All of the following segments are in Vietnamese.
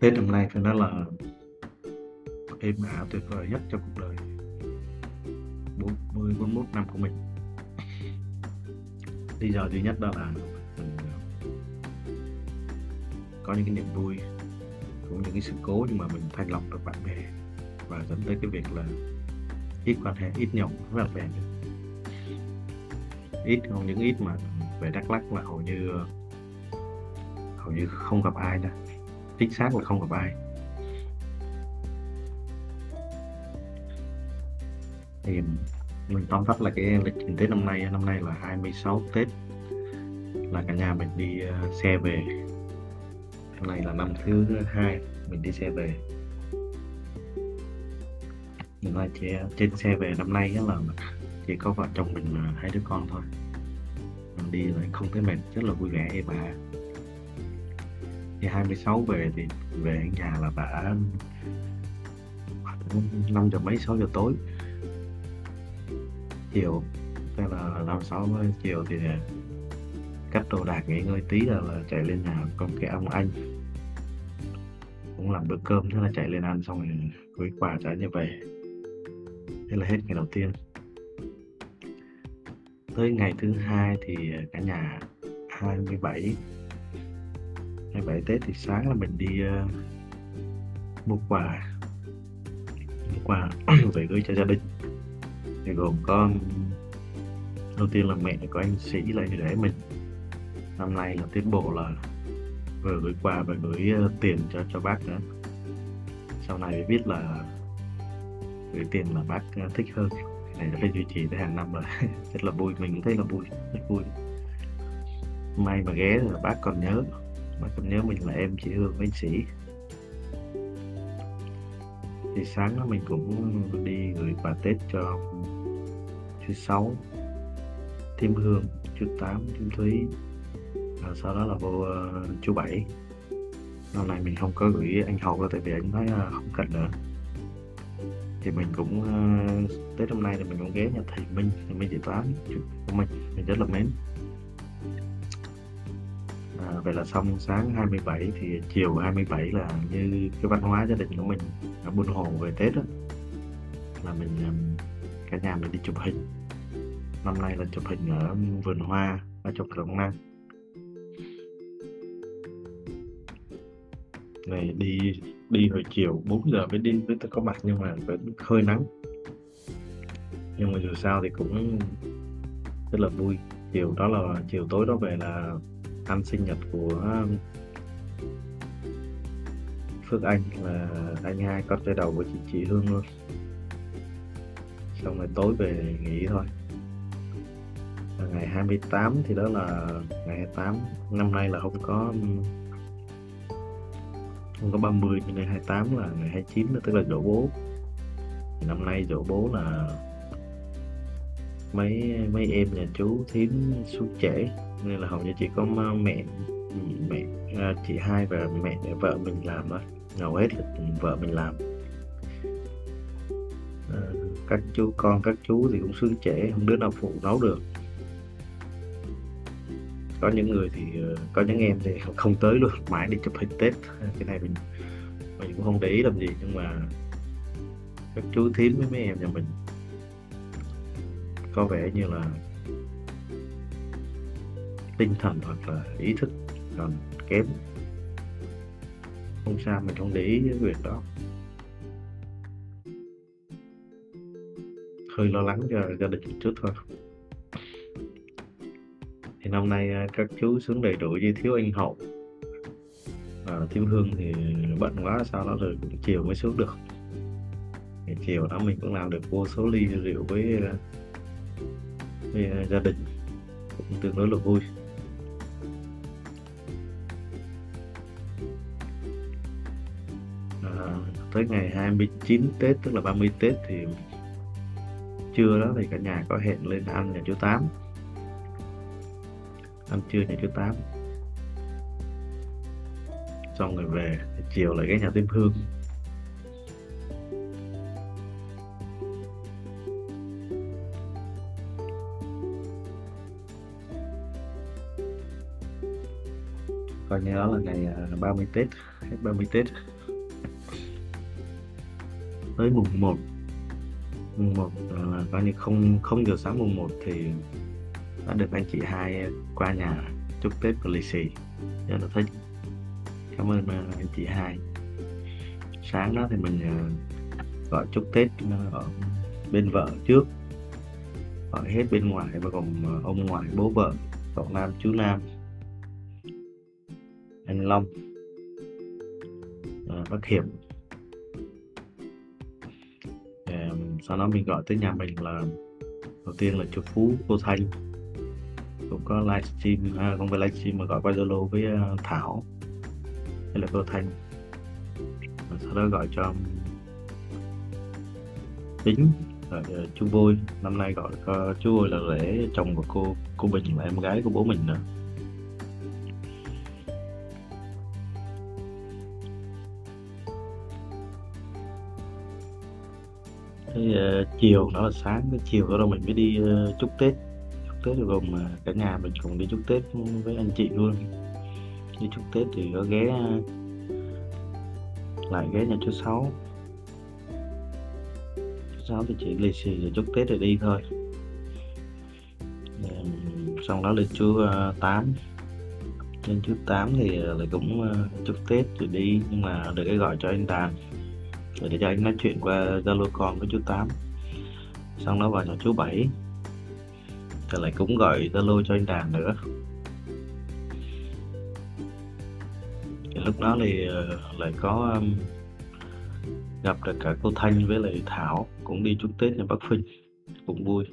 Tết năm nay phải nói là êm ả tuyệt vời nhất trong cuộc đời 40 41 năm của mình lý do duy nhất đó là mình ờ, có những cái niềm vui, cũng những cái sự cố nhưng mà mình thanh lọc được bạn bè và dẫn tới cái việc là ít quan hệ, ít nhậu với bạn bè nữa. ít không, những ít mà về Đắk Lắk là hầu như hầu như không gặp ai nữa chính xác là không gặp ai. Thì mình tóm tắt là cái lịch trình Tết năm nay năm nay là 26 Tết là cả nhà mình đi uh, xe về. Năm nay là năm thứ hai mình đi xe về. Nhưng mà ờ, trên xe về năm nay là chỉ có vợ chồng mình ờ, hai đứa con thôi. Mình đi lại không thấy mệt rất là vui vẻ và thì 26 về thì về nhà là đã năm giờ mấy sáu giờ tối. Chiều tức là năm sáu chiều thì cắt đồ đạc nghỉ ngơi tí là, là chạy lên nhà con cái ông anh. Cũng làm bữa cơm thế là chạy lên ăn xong rồi gửi quà trả như vậy. Thế là hết ngày đầu tiên. Tới ngày thứ hai thì cả nhà 27 27 Tết thì sáng là mình đi uh, mua quà. Mua quà về gửi cho gia đình. Thì gồm có đầu tiên là mẹ có anh sĩ lại để mình. Năm nay là tiến bộ là vừa gửi quà và gửi uh, tiền cho cho bác nữa. Sau này mới biết là gửi tiền là bác uh, thích hơn. Này đã duy trì tới hàng năm rồi. Rất là vui mình cũng thấy là vui rất vui. May mà ghé là bác còn nhớ mà còn nhớ mình là em chị Hương với anh Sĩ thì sáng đó mình cũng đi gửi quà Tết cho chú Sáu Thêm Hương chú Tám chú Thúy. Và sau đó là vô uh, chú Bảy. Năm nay mình không có gửi anh Hậu tại vì anh nói uh, không cần nữa. Thì mình cũng uh, Tết hôm nay thì mình cũng ghé nhà thầy Minh thầy Minh chị Tám của mình mình rất là mến à, vậy là xong sáng 27 thì chiều 27 là như cái văn hóa gia đình của mình ở Buôn Hồ về Tết đó. Là mình um, cả nhà mình đi chụp hình. Năm nay là chụp hình ở vườn hoa ở chụp Đồng Năng này đi đi hồi chiều 4 giờ mới đi mới có mặt nhưng mà vẫn hơi nắng. Nhưng mà dù sao thì cũng rất là vui. Chiều đó là chiều tối đó về là ăn sinh nhật của um, Phước Anh là anh hai con trai đầu của chị chị Hương luôn. Xong rồi tối về nghỉ thôi. Và ngày 28 thì đó là ngày 28 năm nay là không có um, không có 30 cho nên 28 là ngày 29 là tức là dỗ bố. Thì năm nay dỗ bố là mấy mấy em nhà chú thím, xuống trễ nên là hầu như chỉ có mẹ mẹ à, chị hai và mẹ vợ mình làm đó, hầu hết là vợ mình làm. À, các chú con các chú thì cũng xương trễ không đứa nào phụ nấu được. Có những người thì ờ, có những em thì không tới luôn mãi đi chụp hình tết. Cái này mình mình cũng không để ý làm gì nhưng mà các chú thím với mấy em nhà mình có vẻ như là tinh thần hoặc là ý thức còn kém. Không sao mình không để ý cái việc đó. Hơi lo lắng cho gia đình một chút thôi. Thì năm nay à, các chú xuống đầy đủ như thiếu anh hậu. Và thiếu hương thì bận quá sao đó rồi chiều mới xuống được. Thì chiều đó mình cũng làm được vô số ly rượu với, à, với à, gia đình. Cũng tương đối là vui. Tới ngày 29 Tết, tức là 30 Tết thì trưa đó thì cả nhà có hẹn lên ăn nhà chú Tám. Ăn trưa nhà chú Tám. Xong rồi về, chiều lại cái nhà Tim Hương. Coi như đó là ngày à, 30 Tết, hết 30 Tết tới mùng 1 mùng 1 à, là coi như không không giờ sáng mùng 1 thì đã được anh chị hai qua nhà chúc Tết và lì xì. Rất là thích. Cảm ơn à, anh chị hai. Sáng đó thì mình à, gọi chúc Tết ở bên vợ trước. Gọi hết bên ngoài và còn ông ngoại bố vợ cậu nam chú nam. Anh long à, bác hiệp. Sau đó mình gọi tới nhà mình là đầu tiên là chú phú cô thanh. Cũng có livestream à, không phải livestream mà gọi qua zalo với uh, thảo hay là cô thanh. Và sau đó gọi cho um, tính rồi uh, chú vui năm nay gọi uh, chú vui là rể chồng của cô cô bình là em gái của bố mình nữa. Cái uh, chiều đó là sáng cái chiều đó là mình mới đi uh, chúc tết. Chúc tết rồi gồm uh, cả nhà mình cùng đi chúc tết với anh chị luôn. Đi chúc tết thì có ghé uh, lại ghé nhà chú sáu. Chú sáu thì chỉ lì xì rồi chúc tết rồi đi thôi. Xong đó lên chú uh, tám. Trên chú tám thì lại cũng uh, chúc tết rồi đi nhưng mà được cái gọi cho anh rồi để cho anh nói chuyện qua Zalo con với chú Tám. Xong nó vào nhà chú Bảy. Thì lại cũng gọi Zalo cho anh Đàn nữa. Thì lúc đó thì ờ, lại có um, gặp được cả cô Thanh với lại Thảo cũng đi chúc Tết nhà Bắc Phinh cũng vui.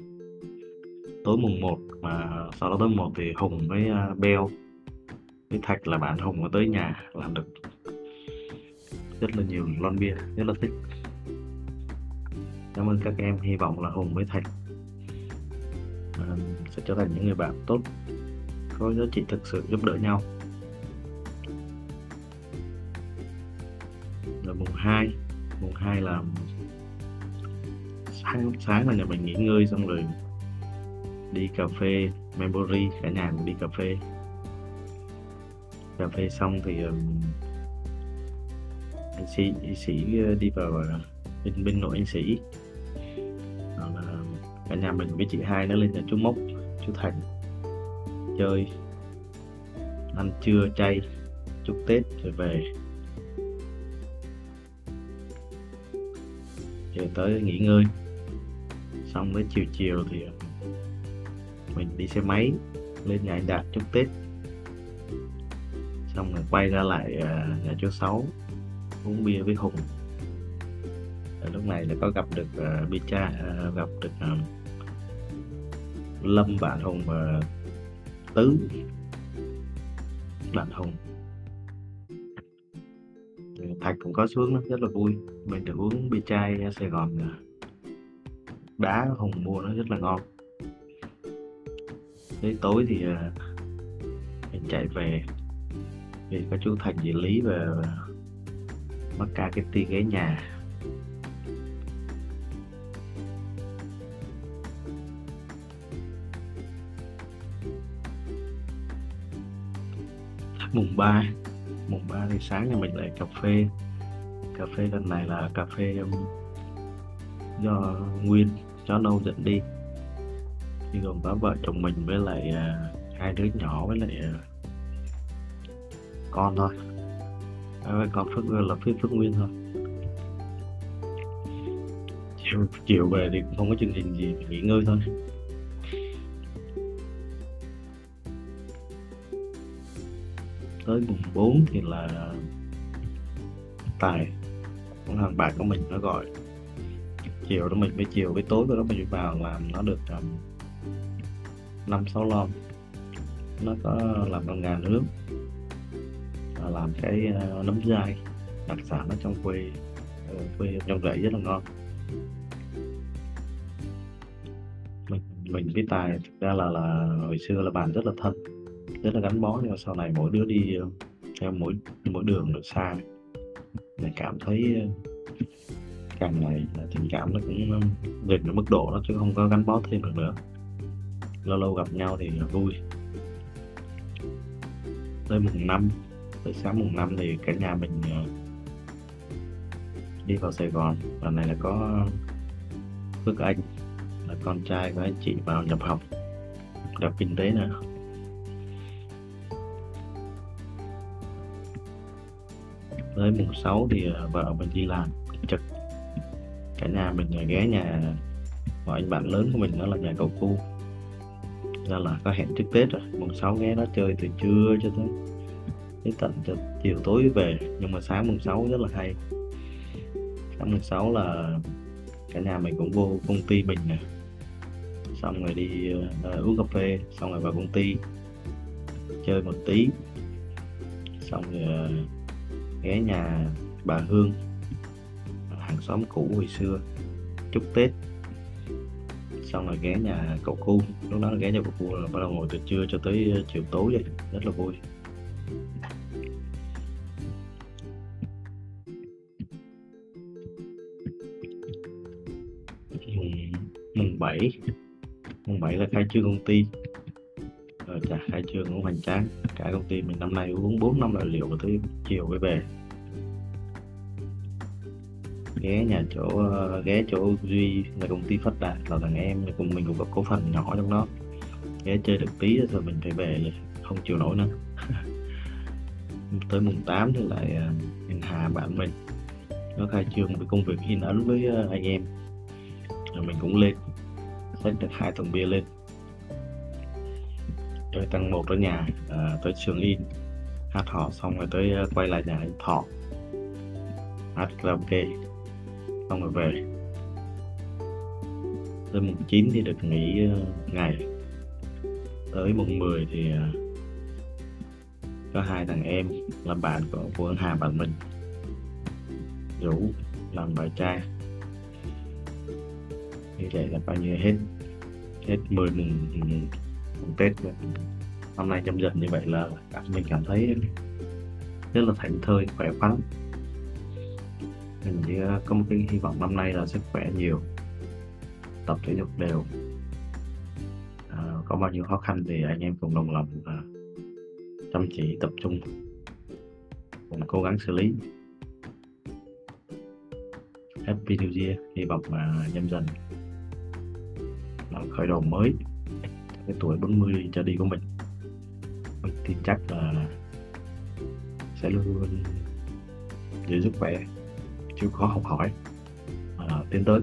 Tối mùng 1 mà sau đó tối một 1 thì Hùng với uh, Beo với Thạch là bạn Hùng có tới nhà làm được rất là nhiều lon bia rất là thích. Cảm ơn các em hy vọng là hùng với thành à, sẽ trở thành những người bạn tốt có giá trị thực sự giúp đỡ nhau. Rồi mùng 2 mùng 2 là sáng sáng là nhà mình nghỉ ngơi xong rồi đi cà phê memory cả nhà mình đi cà phê. Cà phê xong thì um, anh sĩ anh sĩ ờ, đi vào ờ, bên bên nội anh sĩ. Là cả nhà mình với chị hai nó lên nhà chú mốc, chú thành chơi, ăn trưa, chay, chúc tết rồi về. Giờ tới nghỉ ngơi. Xong tới chiều chiều thì ờ, mình đi xe máy lên nhà anh đạt chúc tết. Xong rồi quay ra lại nhà chú sáu uống bia với hùng. Lúc này là có gặp được uh, Bicha uh, gặp được uh, Lâm bạn Hùng và Tứ bạn Hùng. Thạch cũng có xuống đó, rất là vui. Mình được uống bia chai Sài Gòn à, đá Hùng mua nó rất là ngon. Tới tối thì uh, mình chạy về. Vì có chú Thành dì Lý và mất cả cái ti ghế nhà. Mùng 3 mùng 3 thì sáng nhà mình lại cà phê. Cà phê lần này là cà phê um, do Nguyên chó nâu dẫn đi. Thì gồm có vợ chồng mình với lại uh, hai đứa nhỏ với lại uh, con thôi à, còn phước là phía phước nguyên thôi. Chiều chiều về thì không có chương trình gì nghỉ ngơi thôi. Tới mùng 4 thì là tài. Cũng thằng bạn của mình nó gọi. Chiều đó mình với chiều với tối đó mình vào làm nó được um, năm sáu lon. Nó có làm bằng ngàn nướng làm cái uh, nấm dai đặc sản ở trong quê uh, quê trong rẫy rất là ngon. Mình mình với tài thực ra là là hồi xưa là bạn rất là thân rất là gắn bó nhưng mà sau này mỗi đứa đi uh, theo mỗi mỗi đường được xa mình cảm thấy uh, càng ngày tình cảm nó cũng vượt đến mức độ đó chứ không có gắn bó thêm được nữa. Lâu lâu gặp nhau thì vui. Tới mùng năm tới sáng mùng 5 thì cả nhà mình ờ, đi vào Sài Gòn. Lần này là có Phước Anh, là con trai của anh chị vào nhập học đọc kinh tế nữa. Tới mùng 6 thì ờ, vợ mình đi làm trực. Cả nhà mình ờ, ghé nhà của anh bạn lớn của mình, đó là nhà cậu cu. Ra là có hẹn trước Tết rồi mùng 6 ghé nó chơi từ trưa cho tới đến tận chiều tối về. Nhưng mà sáng mùng 6 rất là hay. Sáng mùng 6 là cả nhà mình cũng vô công ty mình nè. Xong rồi đi uh, uống cà phê xong rồi vào công ty chơi một tí. Xong rồi uh, ghé nhà bà Hương hàng xóm cũ hồi xưa chúc Tết. Xong rồi ghé nhà cậu cu. Lúc đó là ghé nhà cậu cu là bắt đầu ngồi từ trưa cho tới ờ, chiều tối vậy. Rất là vui. 7 mùng 7 là khai trương công ty. Rồi chà, khai trương cũng hoành tráng. Cả công ty mình năm nay uống 4 năm là liệu tới chiều mới về. Ghé nhà chỗ ờ, ghé chỗ duy là công ty phát đạt. Là thằng em là cùng mình cũng có cổ phần nhỏ trong đó. Ghé chơi được tí rồi mình phải về rồi không chịu nổi nữa. Tới mùng 8 thì lại ờ, anh Hà bạn mình. Nó khai trương với công việc in ấn với anh em. Rồi mình cũng lên xách được hai thùng bia lên. Rồi tăng một ở nhà à, tới trường in. Hát họ xong rồi tới à, quay lại nhà anh thọ. Hát karaoke xong rồi về. Tới mùng 9 thì được nghỉ à, ngày. Tới mùng 10 thì à, có hai thằng em là bạn của của Hà bạn mình. Rủ làm bài trai. Như vậy là bao nhiêu hết hết 10 mùng, mùng, mùng Tết năm nay nhâm dần như vậy là mình cảm thấy rất là thảnh thơi khỏe khoắn. Mình chỉ ờ, có một cái hy vọng năm nay là sức khỏe nhiều tập thể dục đều. À, có bao nhiêu khó khăn thì anh em cùng đồng lòng và chăm chỉ tập trung cùng cố gắng xử lý. Happy New Year hy vọng mà nhâm dần là khởi đầu mới. Cái tuổi 40 trở đi của mình. Mình tin chắc là sẽ luôn luôn giữ sức khỏe chịu khó học hỏi à, tiến tới.